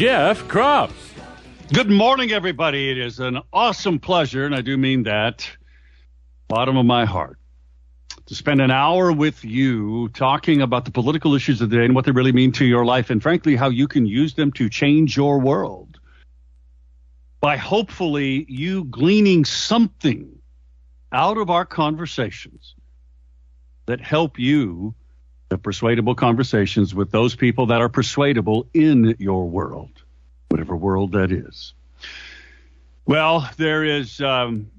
Jeff Kropp. Good morning, everybody. It is an awesome pleasure, and I do mean that, bottom of my heart, to spend an hour with you talking about the political issues of the day and what they really mean to your life, and frankly, how you can use them to change your world. By hopefully you gleaning something out of our conversations that help you have persuadable conversations with those people that are persuadable in your world, whatever world that is. Well, there is um,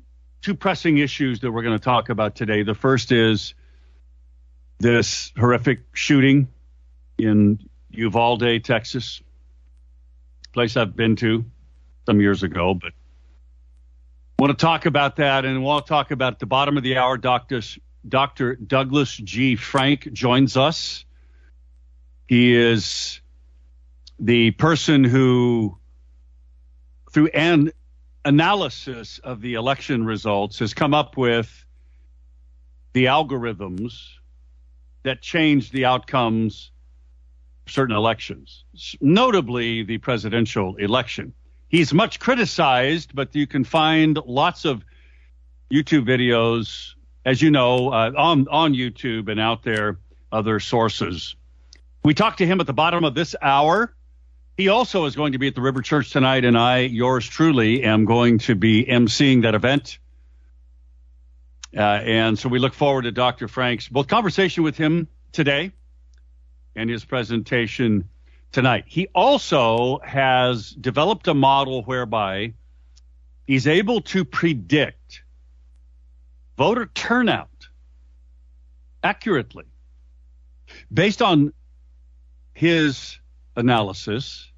two pressing issues that we're going to talk about today. The first is this horrific shooting in Uvalde, Texas, place I've been to some years ago, but want to talk about that, and we'll talk about at the bottom of the hour. Doctor Dr. Douglas G. Frank joins us. He is the person who, through an analysis of the election results, has come up with the algorithms that change the outcomes of certain elections, notably the presidential election. He's much criticized, but you can find lots of YouTube videos, as you know, uh, on on YouTube and out there, other sources. We talked to him at the bottom of this hour. He also is going to be at the River Church tonight, and I, yours truly, am going to be emceeing that event. Uh, and so we look forward to Dr. Frank's both conversation with him today and his presentation tonight. He also has developed a model whereby he's able to predict voter turnout accurately based on his analysis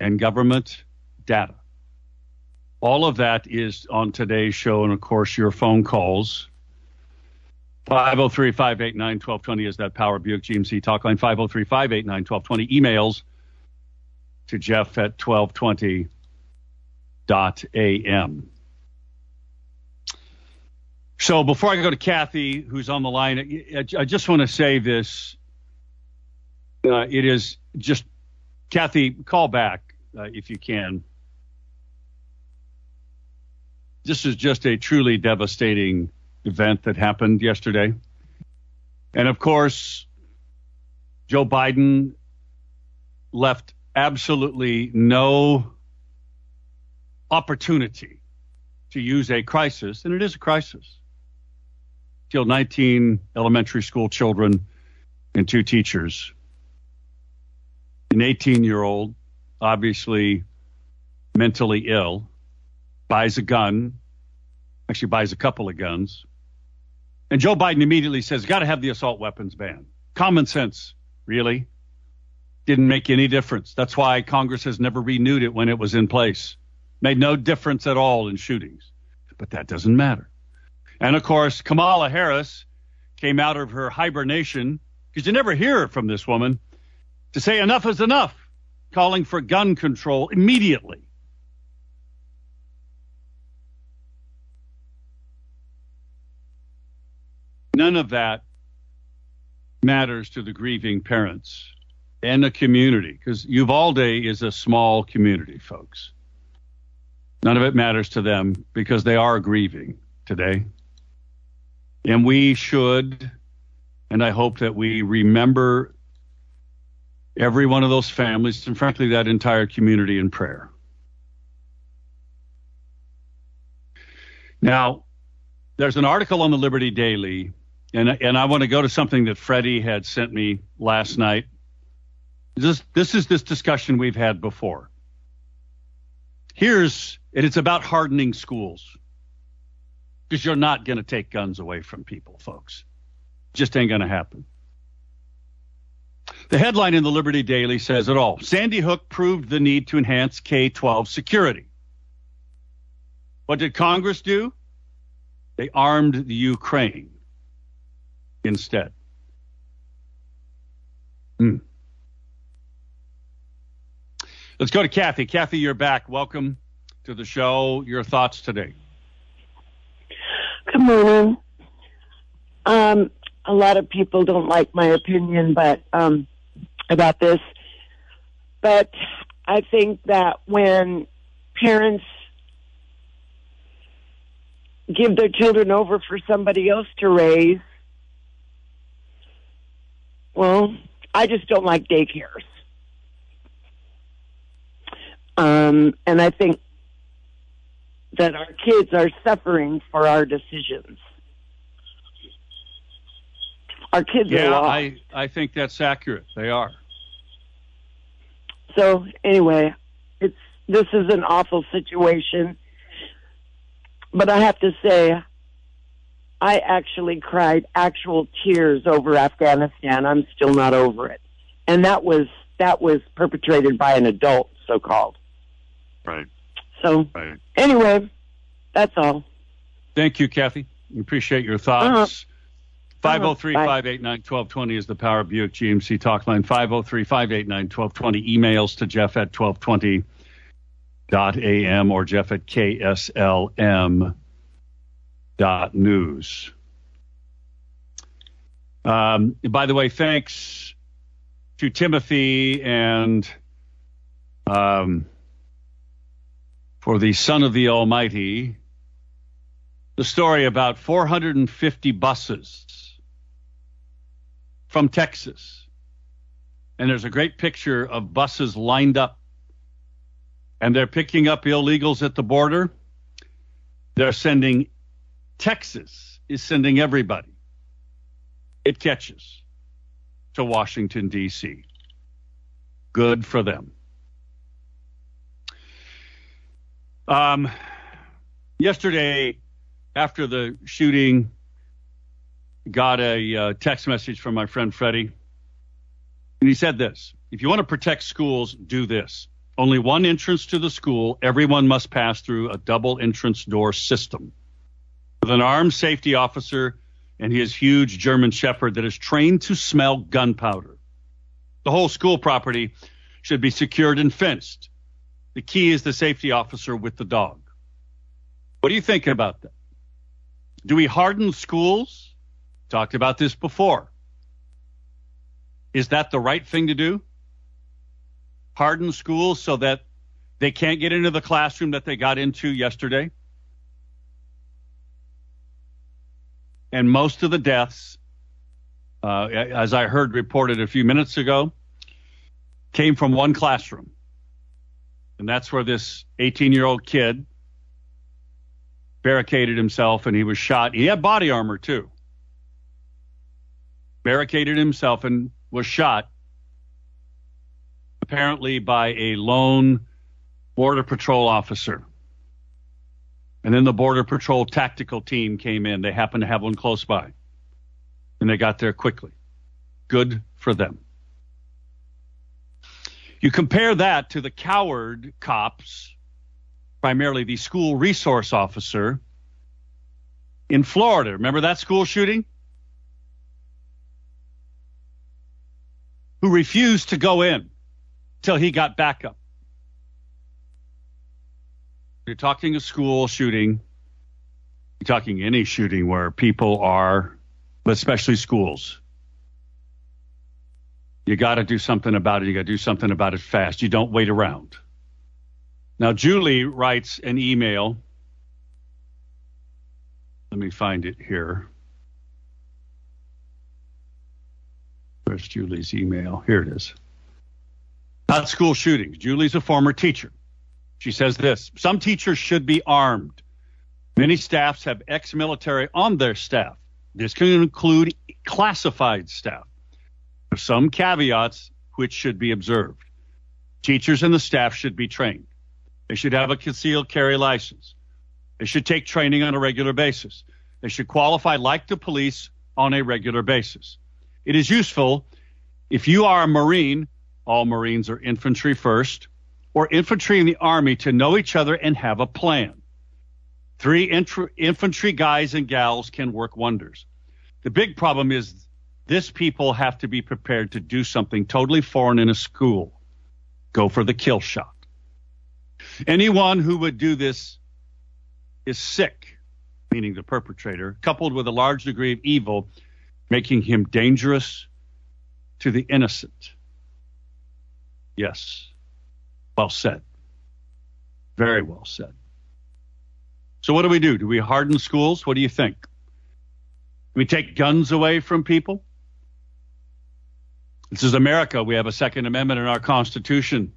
and government data. All of that is on today's show, and of course, your phone calls. 503 589 1220 is that Power Buick GMC talk line. 503 589 1220. Emails to Jeff at 1220.am. So before I go to Kathy, who's on the line, I just want to say this. Uh, it is just, Kathy, call back uh, if you can. This is just a truly devastating event that happened yesterday. And of course, Joe Biden left absolutely no opportunity to use a crisis, and it is a crisis. Killed 19 elementary school children and two teachers. An 18 year old, obviously mentally ill, buys a gun, actually buys a couple of guns. And Joe Biden immediately says, got to have the assault weapons ban. Common sense, really. Didn't make any difference. That's why Congress has never renewed it when it was in place. Made no difference at all in shootings. But that doesn't matter. And of course, Kamala Harris came out of her hibernation, because you never hear from this woman, to say enough is enough, calling for gun control immediately. None of that matters to the grieving parents and the community because Uvalde is a small community, folks. None of it matters to them because they are grieving today. And we should, and I hope that we remember every one of those families and frankly that entire community in prayer. Now, there's an article on the Liberty Daily, and and I want to go to something that Freddie had sent me last night. This this is this discussion we've had before. Here's and it's about hardening schools because you're not going to take guns away from people, folks. Just ain't going to happen. The headline in the Liberty Daily says it all. Sandy Hook proved the need to enhance K 12 security. What did Congress do? They armed the Ukraine instead. Hmm. Let's go to Kathy. Kathy, you're back. Welcome to the show. Your thoughts today. Good morning. Um, a lot of people don't like my opinion, but um, about this. But I think that when parents give their children over for somebody else to raise, well, I just don't like daycares. Um, and I think that our kids are suffering for our decisions. Our kids are Yeah, lost. I, I think that's accurate. They are. So anyway, it's this is an awful situation. But I have to say I actually cried actual tears over Afghanistan. I'm still not over it. And that was that was perpetrated by an adult, so called. Right. So Right. anyway, that's all. Thank you, Kathy. We Appreciate your thoughts. 503 589 1220 is the Power Buick GMC talk line. 503 589 1220. Emails to Jeff at 1220.am or Jeff at KSLM dot news. Um, by the way, thanks to Timothy and um, for the Son of the Almighty the story about 450 buses from Texas. And there's a great picture of buses lined up. And they're picking up illegals at the border. They're sending, Texas is sending everybody it catches to Washington, D.C. Good for them. Um, yesterday, after the shooting, got a uh, text message from my friend Freddie. And he said this If you want to protect schools, do this. Only one entrance to the school. Everyone must pass through a double entrance door system with an armed safety officer and his huge German shepherd that is trained to smell gunpowder. The whole school property should be secured and fenced. The key is the safety officer with the dog. What do you think about that? Do we harden schools? Talked about this before. Is that the right thing to do? Harden schools so that they can't get into the classroom that they got into yesterday? And most of the deaths, uh, as I heard reported a few minutes ago, came from one classroom. And that's where this 18 year old kid barricaded himself and he was shot. He had body armor too. Barricaded himself and was shot, apparently by a lone Border Patrol officer. And then the Border Patrol tactical team came in. They happened to have one close by. And they got there quickly. Good for them. You compare that to the coward cops primarily the school resource officer in Florida. Remember that school shooting? Who refused to go in till he got backup. You're talking a school shooting. You're talking any shooting where people are, especially schools. You got to do something about it. You got to do something about it fast. You don't wait around. Now, Julie writes an email. Let me find it here. Where's Julie's email? Here it is. About school shootings. Julie's a former teacher. She says this Some teachers should be armed. Many staffs have ex military on their staff. This can include classified staff. Some caveats which should be observed. Teachers and the staff should be trained. They should have a concealed carry license. They should take training on a regular basis. They should qualify like the police on a regular basis. It is useful If you are a Marine, all Marines are infantry first, or infantry in the Army to know each other and have a plan. Three infantry guys and gals can work wonders. The big problem is this people have to be prepared to do something totally foreign in a school. Go for the kill shot. Anyone who would do this is sick, meaning the perpetrator, coupled with a large degree of evil, making him dangerous to the innocent. Yes. Well said. Very well said. So, what do we do? Do we harden schools? What do you think? Do we take guns away from people? This is America. We have a Second Amendment in our Constitution.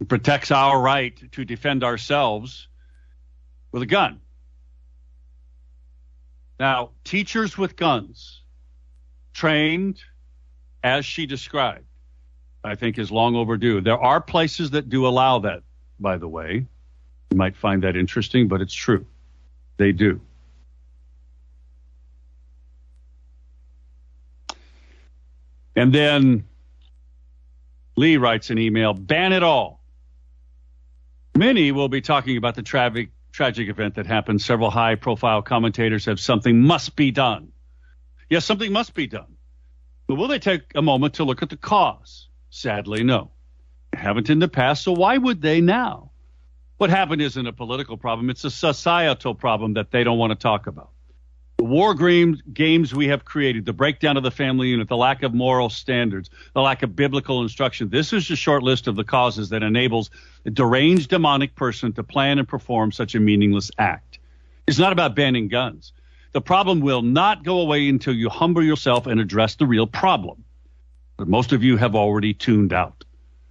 It protects our right to defend ourselves with a gun. Now, teachers with guns, trained as she described, I think is long overdue. There are places that do allow that, by the way. You might find that interesting, but it's true. They do. And then Lee writes an email ban it all. Many will be talking about the tragic, tragic event that happened. Several high profile commentators have something must be done. Yes, something must be done. But will they take a moment to look at the cause? Sadly, no. They haven't in the past, so why would they now? What happened isn't a political problem, it's a societal problem that they don't want to talk about. The war games, we have created, the breakdown of the family unit, the lack of moral standards, the lack of biblical instruction. This is a short list of the causes that enables a deranged demonic person to plan and perform such a meaningless act. It's not about banning guns. The problem will not go away until you humble yourself and address the real problem. But most of you have already tuned out.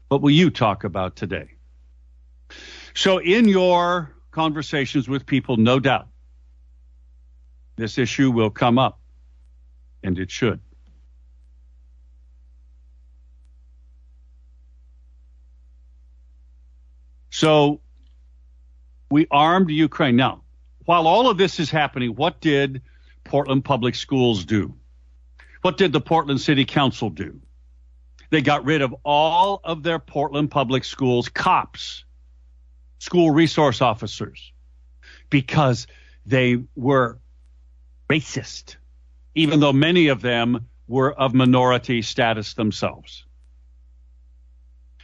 What will you talk about today? So, in your conversations with people, no doubt, this issue will come up, and it should. So, we armed Ukraine. Now, while all of this is happening, what did Portland Public Schools do? What did the Portland City Council do? They got rid of all of their Portland Public Schools cops, school resource officers, because they were racist, even though many of them were of minority status themselves.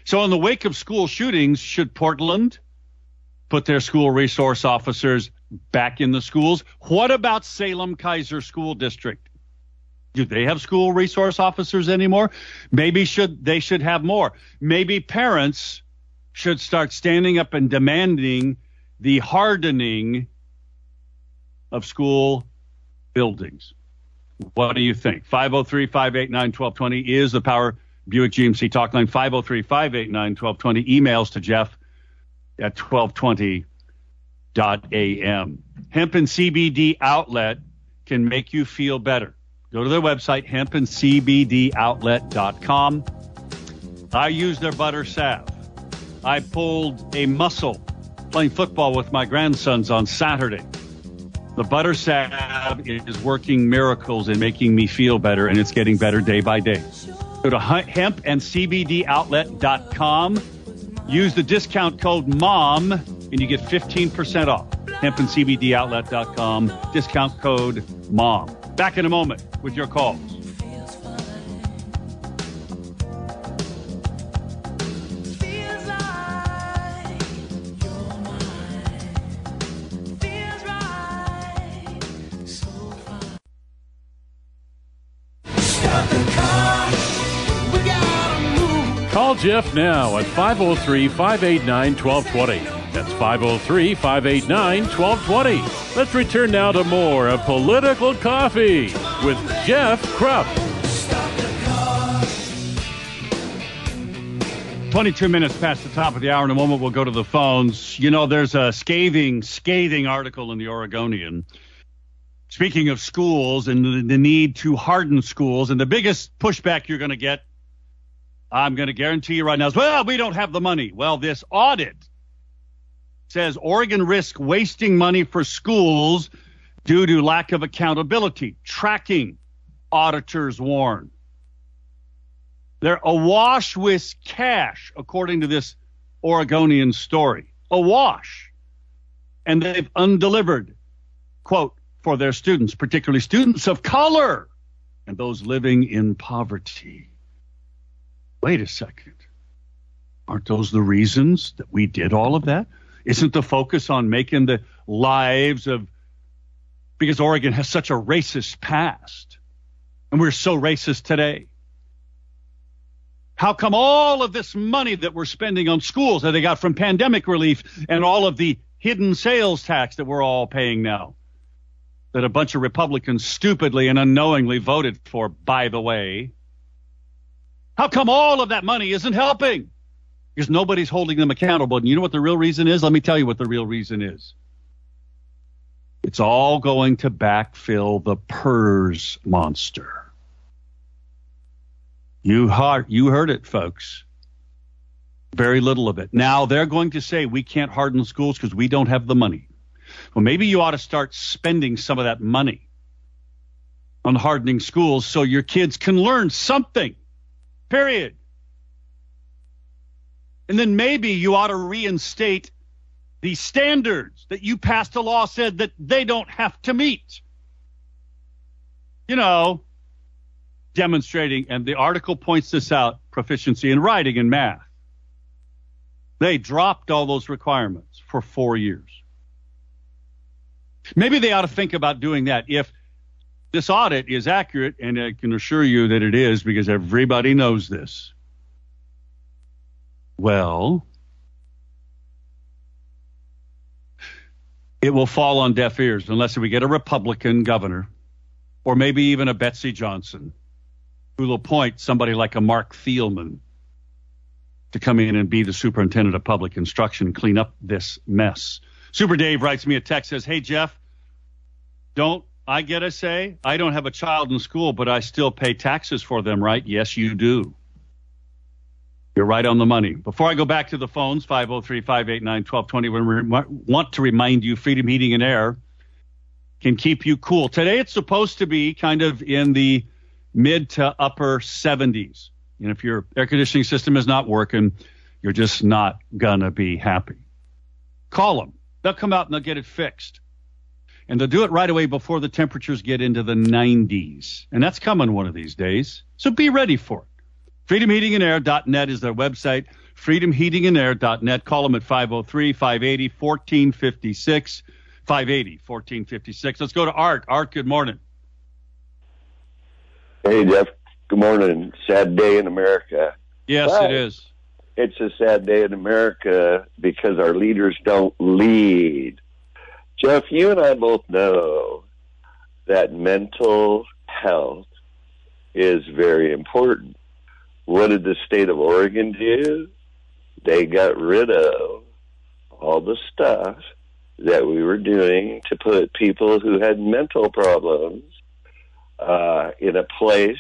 So, in the wake of school shootings, should Portland put their school resource officers back in the schools? What about Salem Keizer School District? Do they have school resource officers anymore? Maybe should they should have more. Maybe parents should start standing up and demanding the hardening of school buildings. What do you think? 503 589 1220 is the Power Buick GMC talk line. 503 589 1220. Emails to Jeff at 1220.am. Hemp and CBD outlet can make you feel better. Go to their website, hempandcbdoutlet.com. I use their butter salve. I pulled a muscle playing football with my grandsons on Saturday. The butter salve is working miracles and making me feel better, and it's getting better day by day. Go to hempandcbdoutlet.com. Use the discount code MOM, and you get 15% off. Hempandcbdoutlet.com. Discount code MOM. Back in a moment with your calls. Jeff now at 503 589 1220. That's 503 589 1220. Let's return now to more of Political Coffee with Jeff Kropp. 22 minutes past the top of the hour. In a moment, we'll go to the phones. You know, there's a scathing, scathing article in the Oregonian. Speaking of schools and the, the need to harden schools, and the biggest pushback you're going to get, I'm going to guarantee you right now, well, we don't have the money. Well, this audit says Oregon risk wasting money for schools due to lack of accountability. Tracking, auditors warn. They're awash with cash, according to this Oregonian story. Awash. And they've undelivered, quote, for their students, particularly students of color and those living in poverty. Wait a second. Aren't those the reasons that we did all of that? Isn't the focus on making the lives of because Oregon has such a racist past and we're so racist today? How come all of this money that we're spending on schools that they got from pandemic relief and all of the hidden sales tax that we're all paying now, that a bunch of Republicans stupidly and unknowingly voted for, by the way, how come all of that money isn't helping? Because nobody's holding them accountable. And you know what the real reason is? Let me tell you what the real reason is. It's all going to backfill the PERS monster. You heard, you heard it, folks. Very little of it. Now they're going to say we can't harden schools because we don't have the money. Well, maybe you ought to start spending some of that money on hardening schools so your kids can learn something. Period. And then maybe you ought to reinstate the standards that you passed a law said that they don't have to meet. You know, demonstrating, and the article points this out proficiency in writing and math. They dropped all those requirements for four years. Maybe they ought to think about doing that if this audit is accurate, and I can assure you that it is because everybody knows this. Well, it will fall on deaf ears unless we get a Republican governor or maybe even a Betsy Johnson who will appoint somebody like a Marc Thielman to come in and be the superintendent of public instruction, clean up this mess. Super Dave writes me a text says, "Hey Jeff, don't I get a say? I don't have a child in school, but I still pay taxes for them, right? Yes, you do. You're right on the money. Before I go back to the phones, 503 589 1220, we want to remind you Freedom Heating and Air can keep you cool. Today it's supposed to be kind of in the mid to upper 70s. And if your air conditioning system is not working, you're just not going to be happy. Call them. They'll come out and they'll get it fixed. And they'll do it right away before the temperatures get into the 90s. And that's coming one of these days. So be ready for it. FreedomHeatingandAir.net is their website. FreedomHeatingandAir.net. Call them at 503 580 1456. 580 1456. Let's go to Art. Art, good morning. Hey, Jeff. Good morning. Sad day in America. Yes, Right. it is. It's a sad day in America because our leaders don't lead. Jeff, you and I both know that mental health is very important. What did the state of Oregon do? They got rid of all the stuff that we were doing to put people who had mental problems uh, in a place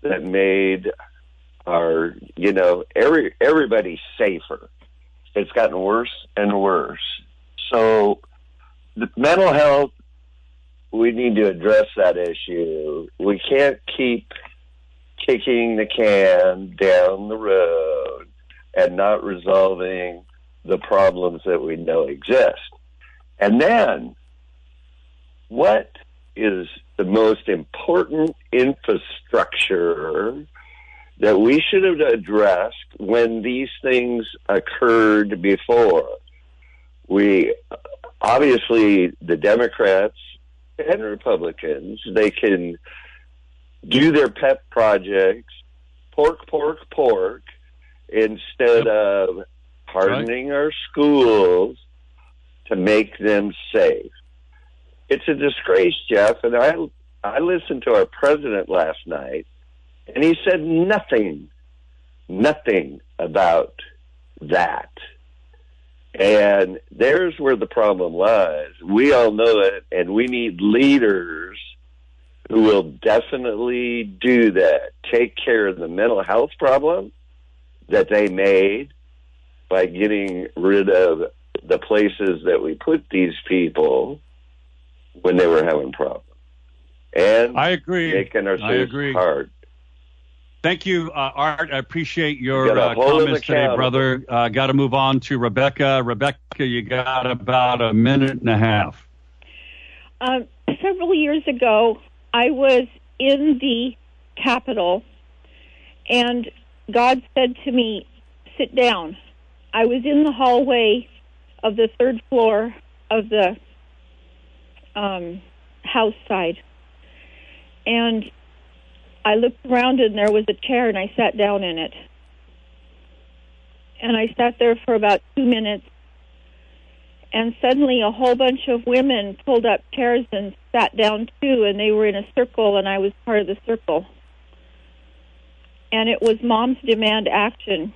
that made our, you know, every everybody safer. It's gotten worse and worse. So, the mental health, we need to address that issue. We can't keep kicking the can down the road and not resolving the problems that we know exist. And then, what is the most important infrastructure that we should have addressed when these things occurred before? We obviously, the Democrats and Republicans, they can do their pet projects, pork, pork, pork, instead of hardening our schools to make them safe. It's a disgrace, Jeff. And I, I listened to our president last night, and he said nothing, nothing about that. And there's where the problem lies. We all know it, and we need leaders who will definitely do that. Take care of the mental health problem that they made by getting rid of the places that we put these people when they were having problems. And I agree. making our I agree. hard. Thank you, uh, Art. I appreciate your You uh, comments today, brother. Uh, got to move on to Rebecca. Rebecca, you got about a minute and a half. Um, several years ago, I was in the Capitol, and God said to me, Sit down. I was in the hallway of the third floor of the um, house side. And I looked around, and there was a chair, and I sat down in it. And I sat there for about two minutes and suddenly a whole bunch of women pulled up chairs and sat down too and they were in a circle and I was part of the circle. And it was Moms Demand Action.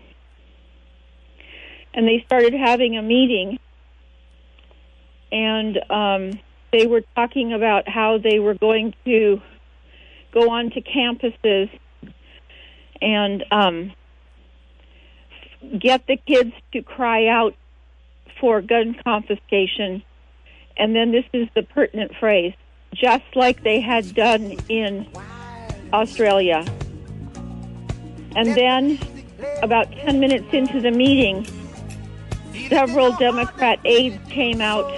And they started having a meeting and um they were talking about how they were going to go on to campuses and um get the kids to cry out for gun confiscation. And then this is the pertinent phrase just like they had done in Australia. And then, about 10 minutes into the meeting, several Democrat aides came out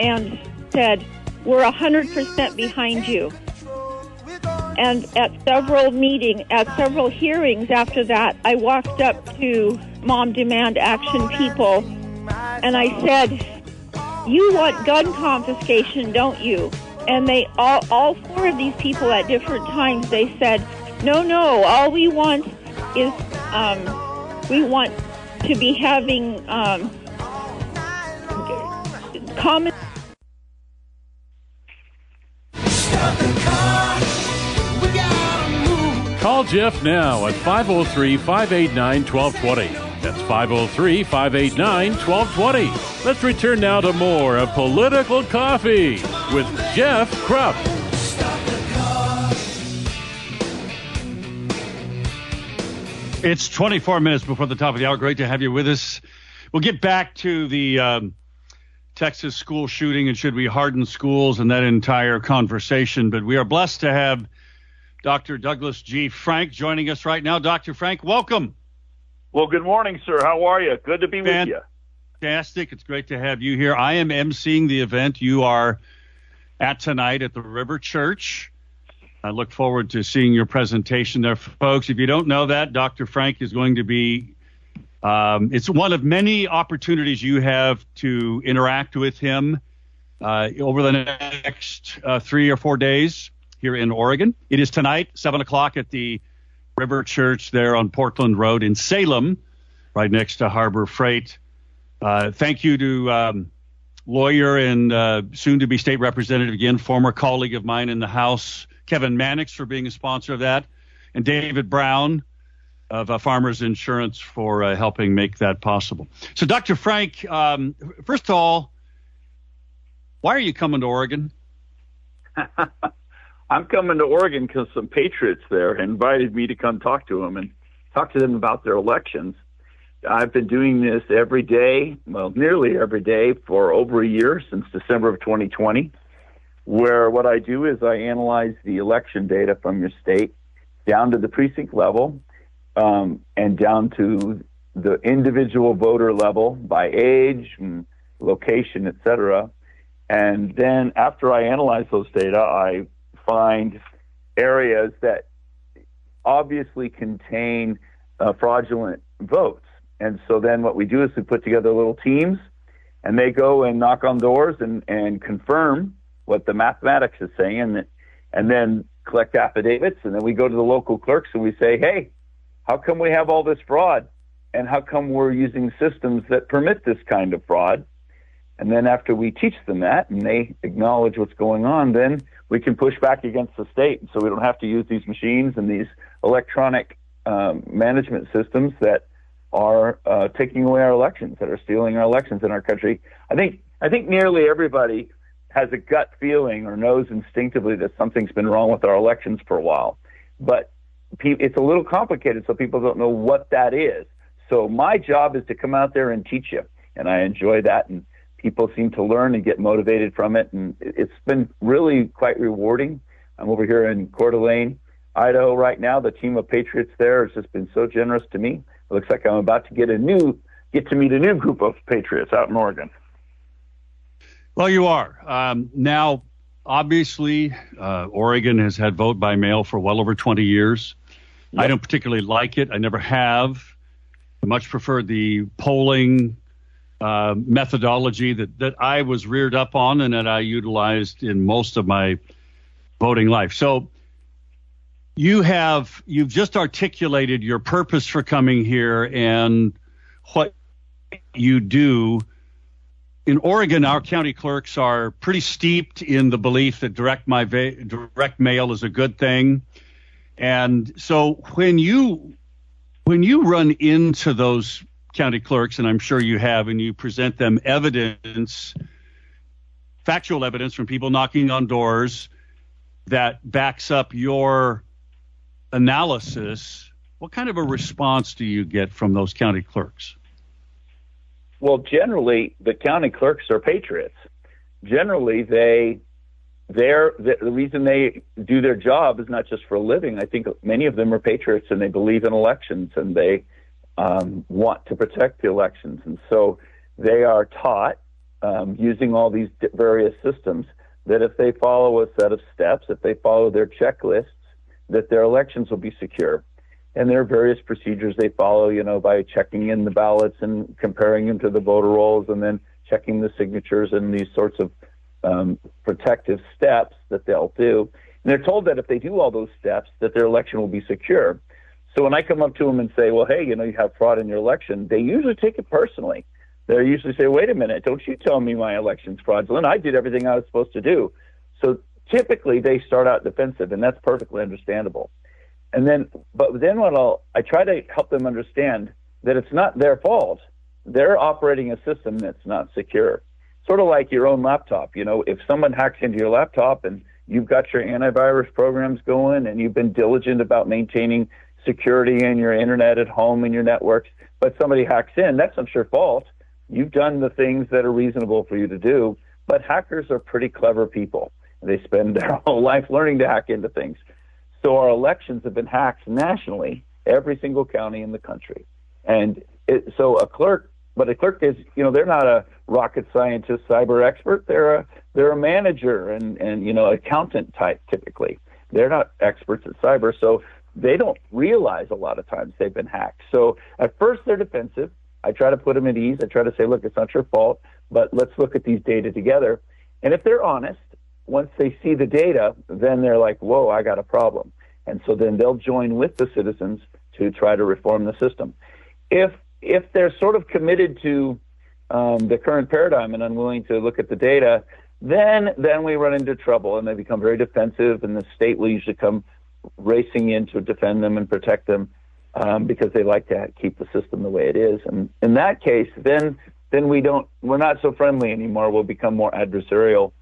and said, We're 100% behind you. And at several meeting, at several hearings after that, I walked up to Mom Demand Action people and I said, "You want gun confiscation, don't you?" And they all, all four of these people at different times, they said, "No, no. All we want is, um, we want to be having um, common." Jeff now at 503 589 1220. That's 503 589 1220. Let's return now to more of Political Coffee with Jeff Kropp. It's 24 minutes before the top of the hour. Great to have you with us. We'll get back to the um, Texas school shooting and should we harden schools and that entire conversation. But we are blessed to have Dr. Douglas G. Frank joining us right now. Dr. Frank, welcome. Well, good morning, sir. How are you? Good to be with you. Fantastic. It's great to have you here. I am emceeing the event you are at tonight at the River Church. I look forward to seeing your presentation there, folks. If you don't know that, Dr. Frank is going to be. Um, it's one of many opportunities you have to interact with him uh, over the next uh, three or four days here in Oregon. It is tonight, seven o'clock at the River Church there on Portland Road in Salem, right next to Harbor Freight. Uh, thank you to um, lawyer and uh, soon to be state representative again, former colleague of mine in the House, Kevin Mannix, for being a sponsor of that, and David Brown of uh, Farmers Insurance for uh, helping make that possible. So, Dr. Frank, um, first of all, why are you coming to Oregon? I'm coming to Oregon because some patriots there invited me to come talk to them and talk to them about their elections. I've been doing this every day, well, nearly every day for over a year since December of 2020, where what I do is I analyze the election data from your state down to the precinct level um, and down to the individual voter level by age location, et cetera. And then after I analyze those data, I find areas that obviously contain uh, fraudulent votes. And so then what we do is we put together little teams and they go and knock on doors and, and confirm what the mathematics is saying and, and then collect affidavits. And then we go to the local clerks and we say, hey, how come we have all this fraud? And how come we're using systems that permit this kind of fraud? And then after we teach them that and they acknowledge what's going on, then we can push back against the state. So we don't have to use these machines and these electronic um, management systems that are uh, taking away our elections, that are stealing our elections in our country. I think I think nearly everybody has a gut feeling or knows instinctively that something's been wrong with our elections for a while, but pe- it's a little complicated, so people don't know what that is. So my job is to come out there and teach you, and I enjoy that and people seem to learn and get motivated from it, and it- it's been really quite rewarding. I'm over here in Coeur d'Alene. Idaho right now. The team of patriots there has just been so generous to me. It looks like I'm about to get a new get to meet a new group of patriots out in Oregon. Well, you are. Um, now, obviously, uh, Oregon has had vote by mail for well over 20 years. I don't particularly like it. I never have. I much prefer the polling uh, methodology that, that I was reared up on and that I utilized in most of my voting life. So you have you've just articulated your purpose for coming here and what you do. In Oregon, our county clerks are pretty steeped in the belief that direct my va- direct mail is a good thing. And so when you when you run into those county clerks, and I'm sure you have, and you present them evidence, factual evidence from people knocking on doors that backs up your analysis, what kind of a response do you get from those county clerks? Well, generally, the county clerks are patriots. Generally, they they're the, reason they do their job is not just for a living. I think many of them are patriots and they believe in elections and they um, want to protect the elections, and so they are taught um, using all these various systems that if they follow a set of steps, if they follow their checklists, that their elections will be secure. And there are various procedures they follow, you know, by checking in the ballots and comparing them to the voter rolls and then checking the signatures and these sorts of um, protective steps that they'll do. And they're told that if they do all those steps, that their election will be secure. So when I come up to them and say, well, hey, you know, you have fraud in your election, they usually take it personally. They usually say, wait a minute, don't you tell me my election's fraudulent. I did everything I was supposed to do. So typically they start out defensive, and that's perfectly understandable. And then, but then what I'll, I try to help them understand that it's not their fault. They're operating a system that's not secure. Sort of like your own laptop. You know, if someone hacks into your laptop and you've got your antivirus programs going and you've been diligent about maintaining security in your internet at home and your networks, but somebody hacks in, that's not your fault. You've done the things that are reasonable for you to do. But hackers are pretty clever people. They spend their whole life learning to hack into things. So our elections have been hacked nationally, every single county in the country. And it, so a clerk, but a clerk is, you know, they're not a rocket scientist, cyber expert. They're a they're a manager and and you know accountant type typically. They're not experts at cyber, so they don't realize a lot of times they've been hacked. So at first they're defensive. I try to put them at ease. I try to say, look, it's not your fault, but let's look at these data together. And if they're honest, once they see the data, then they're like, whoa, I got a problem. And so then they'll join with the citizens to try to reform the system. If if they're sort of committed to um, the current paradigm and unwilling to look at the data, then then we run into trouble and they become very defensive, and the state will usually come racing in to defend them and protect them um, because they like to keep the system the way it is. And in that case, then then we don't we're not so friendly anymore. We'll become more adversarial.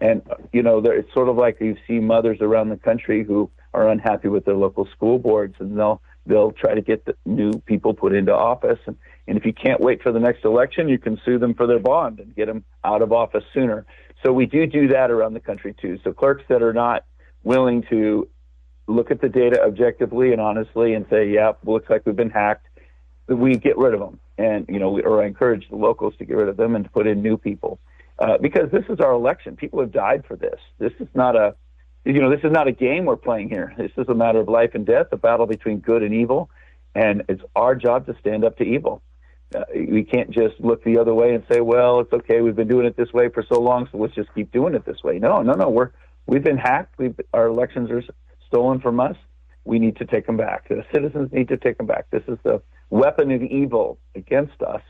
And you know, there, it's sort of like you see mothers around the country who are unhappy with their local school boards, and they'll they'll try to get the new people put into office. And, and if you can't wait for the next election, you can sue them for their bond and get them out of office sooner. So we do do that around the country too. So clerks that are not willing to look at the data objectively and honestly and say, yeah, looks like we've been hacked, we get rid of them. And, you know, we, or I encourage the locals to get rid of them and to put in new people. Uh, because this is our election. People have died for this. This is not a, you know, this is not a game we're playing here. This is a matter of life and death, a battle between good and evil. And it's our job to stand up to evil. Uh, we can't just look the other way and say, well, it's okay. We've been doing it this way for so long, so let's just keep doing it this way. No, no, no. We're, we've been hacked. We've, our elections are stolen from us. We need to take them back. The citizens need to take them back. This is the weapon of evil against us,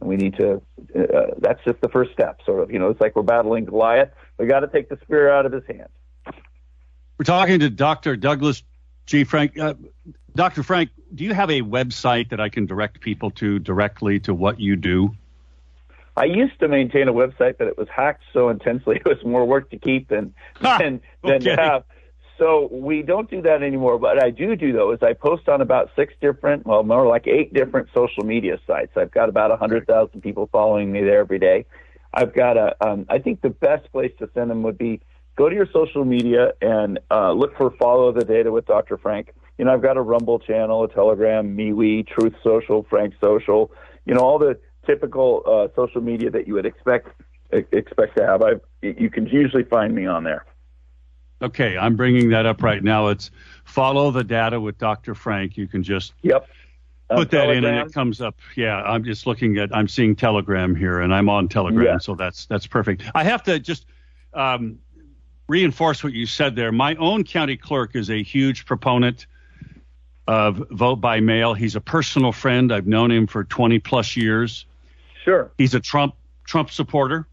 and we need to. Uh, that's just the first step. Sort of, you know, it's like we're battling Goliath. We got to take the spear out of his hand. We're talking to Dr. Douglas G. Frank. Uh, Dr. Frank, do you have a website that I can direct people to directly to what you do? I used to maintain a website, but it was hacked so intensely it was more work to keep than Ha! than, than to have. So we don't do that anymore. What I do do though is I post on about six different, well, more like eight different social media sites. I've got about a hundred thousand people following me there every day. I've got a, um, I think the best place to send them would be go to your social media and uh, look for Follow the Data with Dr. Frank. You know, I've got a Rumble channel, a Telegram, MeWe, Truth Social, Frank Social. You know, all the typical uh, social media that you would expect expect to have. I you can usually find me on there. Okay, I'm bringing that up right now. It's follow the data with Dr. Frank. You can just Yep. Uh, put that in and it comes up. Yeah, I'm just looking at. I'm seeing Telegram here, and I'm on Telegram, Yeah. so that's that's perfect. I have to just um, reinforce what you said there. My own county clerk is a huge proponent of vote by mail. He's a personal friend. I've known him for 20 plus years. Sure. He's a Trump Trump supporter.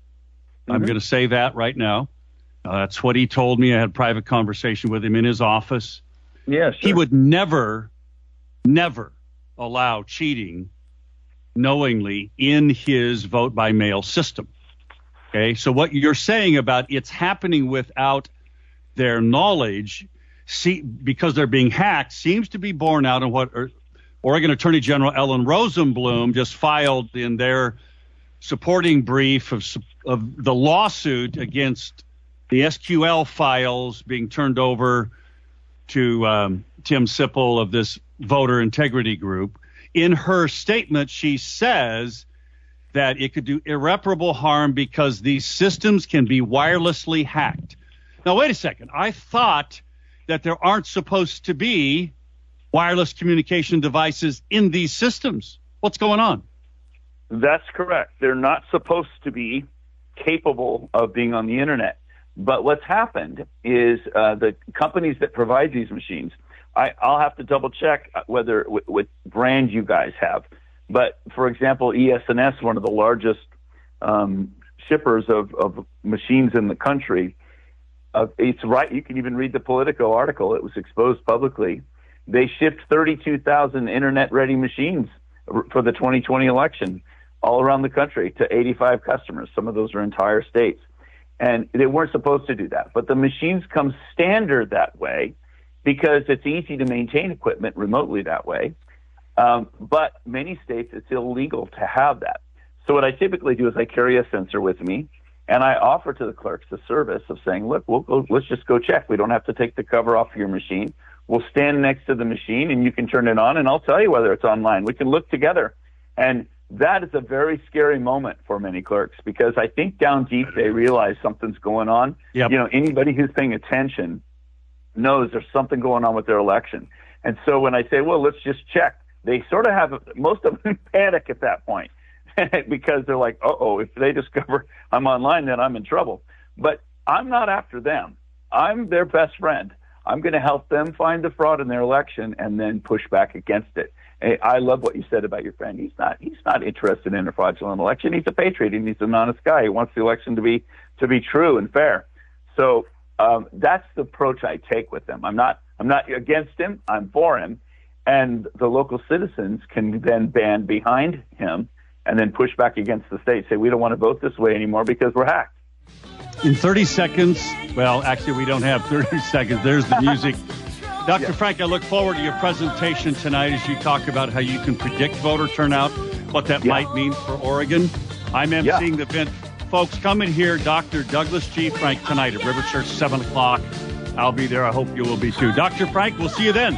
I'm Mhm. going to say that right now. Uh, that's what he told me. I had a private conversation with him in his office Yeah, sure. he would never, never allow cheating knowingly in his vote by mail system. Okay, so what you're saying about it's happening without their knowledge, see, because they're being hacked, seems to be borne out in what Oregon Attorney General Ellen Rosenblum just filed in their supporting brief of, of the lawsuit against the SQL files being turned over to um, Tim Sipple of this voter integrity group. In her statement, she says that it could do irreparable harm because these systems can be wirelessly hacked. Now, wait a second. I thought that there aren't supposed to be wireless communication devices in these systems. What's going on? That's correct. They're not supposed to be capable of being on the internet. But what's happened is uh, the companies that provide these machines, I, I'll have to double check whether what, what brand you guys have. But for example, ES&S, one of the largest um, shippers of, of machines in the country, uh, it's right. You can even read the Politico article. It was exposed publicly. They shipped 32,000 internet-ready machines for the 2020 election all around the country to 85 customers. Some of those are entire states. And they weren't supposed to do that. But the machines come standard that way because it's easy to maintain equipment remotely that way. Um, but many states, it's illegal to have that. So what I typically do is I carry a sensor with me and I offer to the clerks the service of saying, look, we'll go, let's just go check. We don't have to take the cover off your machine. We'll stand next to the machine and you can turn it on and I'll tell you whether it's online. We can look together. And that is a very scary moment for many clerks because I think down deep they realize something's going on. Yep. You know, anybody who's paying attention knows there's something going on with their election. And so when I say, well, let's just check, they sort of have, most of them panic at that point because they're like, uh oh, if they discover I'm online, then I'm in trouble. But I'm not after them. I'm their best friend. I'm going to help them find the fraud in their election and then push back against it. I love what you said about your friend. He's not he's not interested in a fraudulent election. He's a patriot and he's an honest guy. He wants the election to be to be true and fair. So um, that's the approach I take with them. I'm not I'm not against him. I'm for him, and the local citizens can then band behind him and then push back against the state. Say we don't want to vote this way anymore because we're hacked. In 30 seconds, well, actually, we don't have 30 seconds. There's the music. Dr. Frank, I look forward to your presentation tonight as you talk about how you can predict voter turnout, what that Yeah. might mean for Oregon. I'm Yeah. emceeing the event. Folks, come in here, Dr. Douglas G. Frank, tonight at River Church, 7 o'clock. I'll be there. I hope you will be too. Dr. Frank, we'll see you then.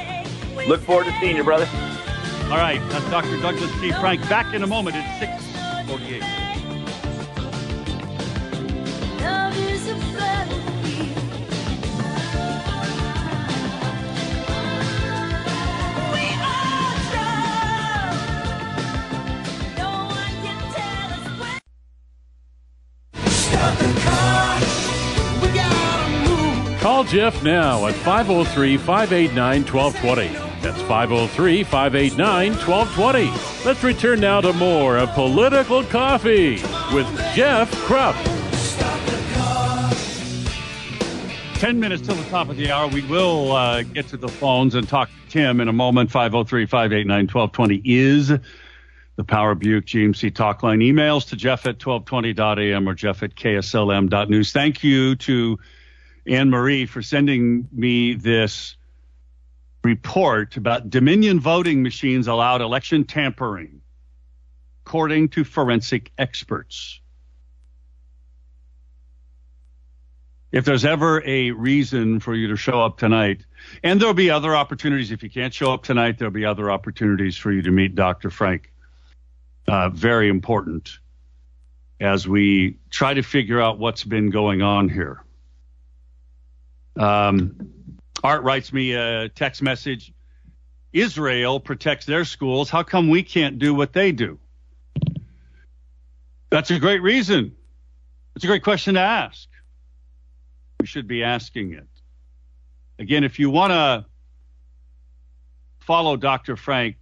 Look forward to seeing you, brother. All right, that's Dr. Douglas G. Frank. Back in a moment at 648. Call Jeff now at 503 589 1220. That's 503 589 1220. Let's return now to more of Political Coffee with Jeff Kropp. 10 minutes till the top of the hour. We will uh, get to the phones and talk to Tim in a moment. 503 589 1220 is the Power Buick GMC talk line. Emails to Jeff at 1220.am or Jeff at KSLM.news. Thank you to Anne Marie for sending me this report about Dominion voting machines allowed election tampering, according to forensic experts. If there's ever a reason for you to show up tonight, and there'll be other opportunities. If you can't show up tonight, there'll be other opportunities for you to meet Dr. Frank. Uh, very important as we try to figure out what's been going on here. Um, Art writes me a text message. Israel protects their schools. How come we can't do what they do? That's a great reason. It's a great question to ask. We should be asking it. Again, if you want to follow Dr. Frank,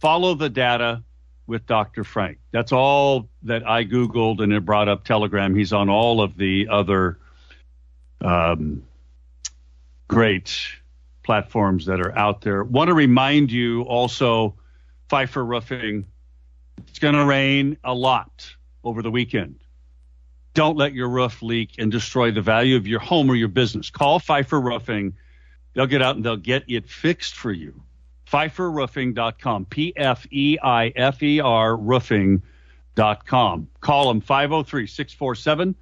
follow the data with Dr. Frank. That's all that I Googled and it brought up Telegram. He's on all of the other um, great platforms that are out there. Want to remind you also, Pfeiffer Roofing, it's going to rain a lot over the weekend. Don't let your roof leak and destroy the value of your home or your business. Call Pfeiffer Roofing. They'll get out and they'll get it fixed for you. PfeifferRoofing.com. P F E I F E R roofing.com. Call them 503 647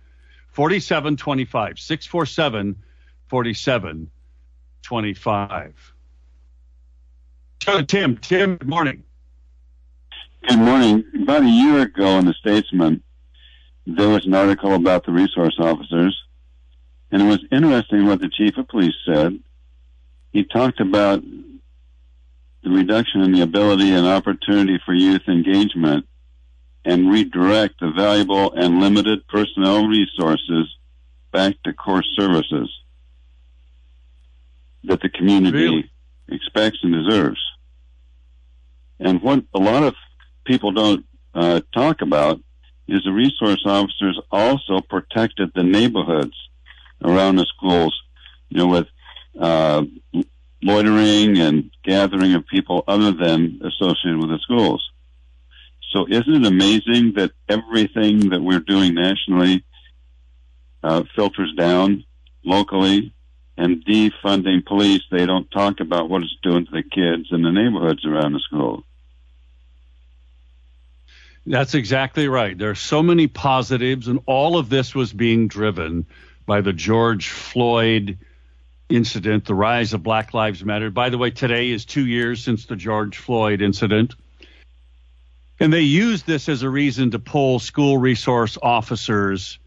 4725. 647 4725. So, Tim, Tim, good morning. Good morning. About a year ago in the Statesman, there was an article about the resource officers, and it was interesting what the chief of police said. He talked about the reduction in the ability and opportunity for youth engagement and redirect the valuable and limited personnel resources back to core services that the community Really? expects and deserves. And what a lot of people don't uh, talk about is the resource officers also protected the neighborhoods around the schools, you know, with uh, loitering and gathering of people other than associated with the schools. So isn't it amazing that everything that we're doing nationally uh, filters down locally and defunding police, they don't talk about what it's doing to the kids in the neighborhoods around the school. That's exactly right. There are so many positives, and all of this was being driven by the George Floyd incident, the rise of Black Lives Matter. By the way, today is two years since the George Floyd incident. And they used this as a reason to pull school resource officers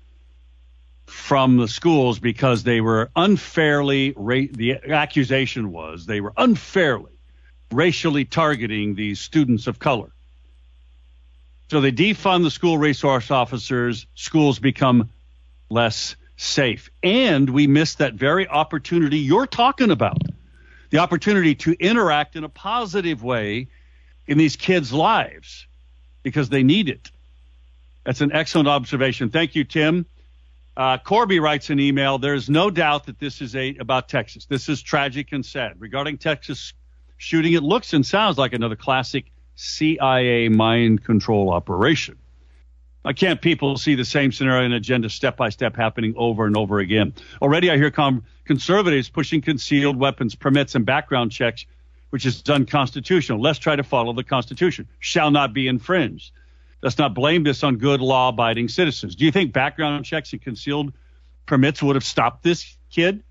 from the schools because they were unfairly, the accusation was they were unfairly racially targeting these students of color. So they defund the school resource officers, schools become less safe. And we miss that very opportunity you're talking about the opportunity to interact in a positive way in these kids' lives because they need it. That's an excellent observation. Thank you, Tim. Uh, Corby writes an email. There is no doubt that this is a about Texas. This is tragic and sad. Regarding Texas shooting, it looks and sounds like another classic CIA mind control operation. I can't people see the same scenario and agenda step by step happening over and over again. Already I hear com- conservatives pushing concealed weapons permits and background checks, which is unconstitutional. Let's try to follow the Constitution. Shall not be infringed. Let's not blame this on good law abiding citizens. Do you think background checks and concealed permits would have stopped this kid?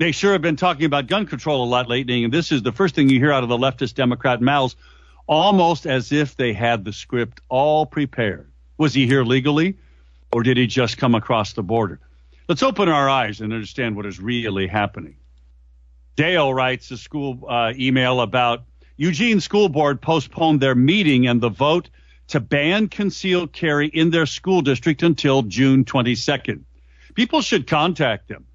They sure have been talking about gun control a lot lately, and this is the first thing you hear out of the leftist Democrat mouths, almost as if they had the script all prepared. Was he here legally, or did he just come across the border? Let's open our eyes and understand what is really happening. Dale writes a school uh, email about Eugene School Board postponed their meeting and the vote to ban concealed carry in their school district until June 22nd. People should contact them.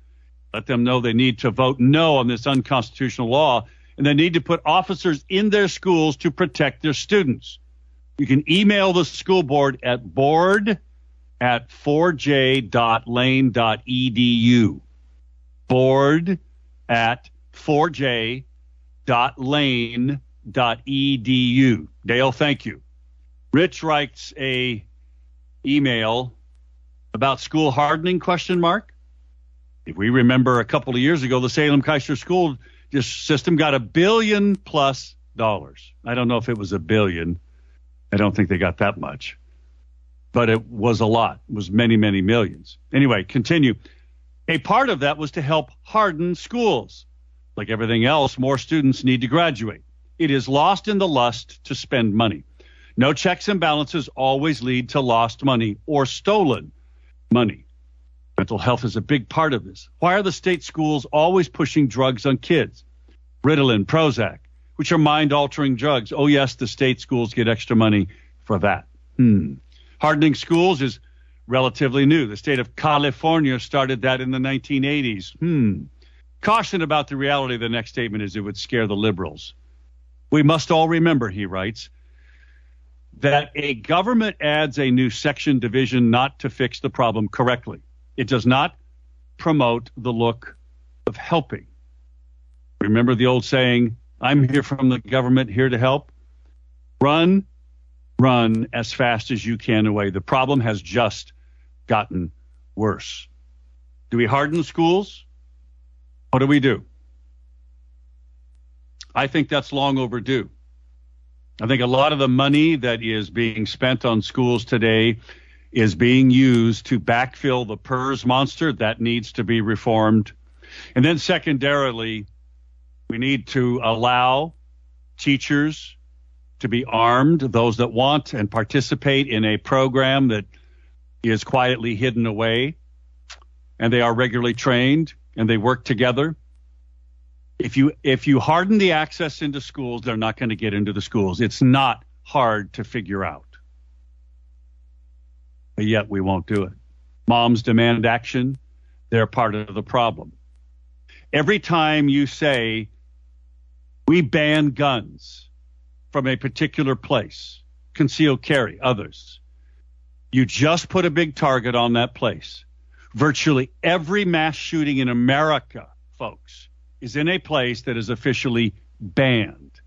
Let them know they need to vote no on this unconstitutional law and they need to put officers in their schools to protect their students. You can email the school board at board at 4j.lane.edu. Board at 4j.lane.edu. Dale, thank you. Rich writes a email about school hardening question mark. If we remember a couple of years ago, the Salem Keizer school system got a billion plus dollars. I don't know if it was a billion. I don't think they got that much. but it was a lot. It was many, many millions. Anyway, continue. A part of that was to help harden schools. Like everything else, more students need to graduate. It is lost in the lust to spend money. No checks and balances always lead to lost money or stolen money. Mental health is a big part of this. Why are the state schools always pushing drugs on kids? Ritalin, Prozac, which are mind altering drugs. Oh, yes, the state schools get extra money for that. Hmm. Hardening schools is relatively new. The state of California started that in the 1980s. Hmm. Caution about the reality of the next statement is it would scare the liberals. We must all remember, he writes, that a government adds a new section division not to fix the problem correctly. It does not promote the look of helping. Remember the old saying, I'm here from the government, here to help? Run, run as fast as you can away. The problem has just gotten worse. Do we harden schools? What do we do? I think that's long overdue. I think a lot of the money that is being spent on schools today is being used to backfill the PERS monster that needs to be reformed. And then secondarily, we need to allow teachers to be armed, those that want and participate in a program that is quietly hidden away and they are regularly trained and they work together. If you if you harden the access into schools, they're not going to get into the schools. It's not hard to figure out. But yet we won't do it. Moms demand action. They're part of the problem. Every time you say we ban guns from a particular place, concealed carry, others, you just put a big target on that place. Virtually every mass shooting in America, folks, is in a place that is officially banned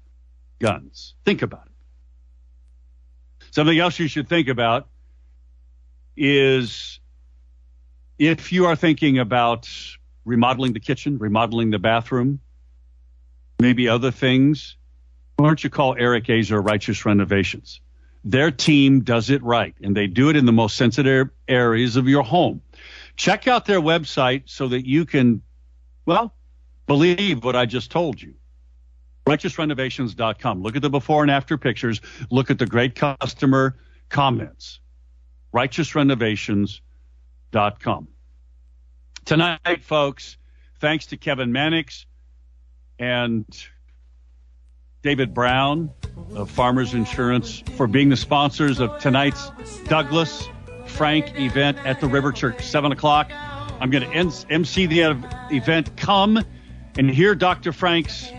guns. Think about it. Something else you should think about is if you are thinking about remodeling the kitchen, remodeling the bathroom, maybe other things, why don't you call Eric Azer Righteous Renovations? Their team does it right, and they do it in the most sensitive areas of your home. Check out their website so that you can, well, believe what I just told you. RighteousRenovations.com. Look at the before and after pictures. Look at the great customer comments. RighteousRenovations.com. Tonight, folks, thanks to Kevin Mannix and David Brown of Farmers Insurance for being the sponsors of tonight's Douglas Frank event at the River Church, 7 o'clock. I'm going to MC the event. Come and hear Dr. Frank's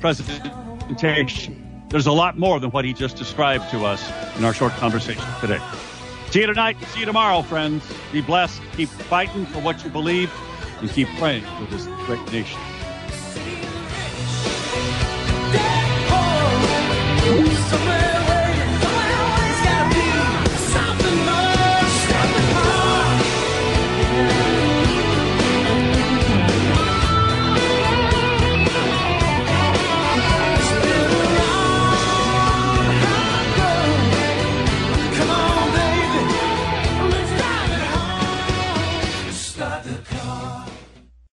presentation. There's a lot more than what he just described to us in our short conversation today. See you tonight. See you tomorrow, friends. Be blessed. Keep fighting for what you believe and keep praying for this great nation.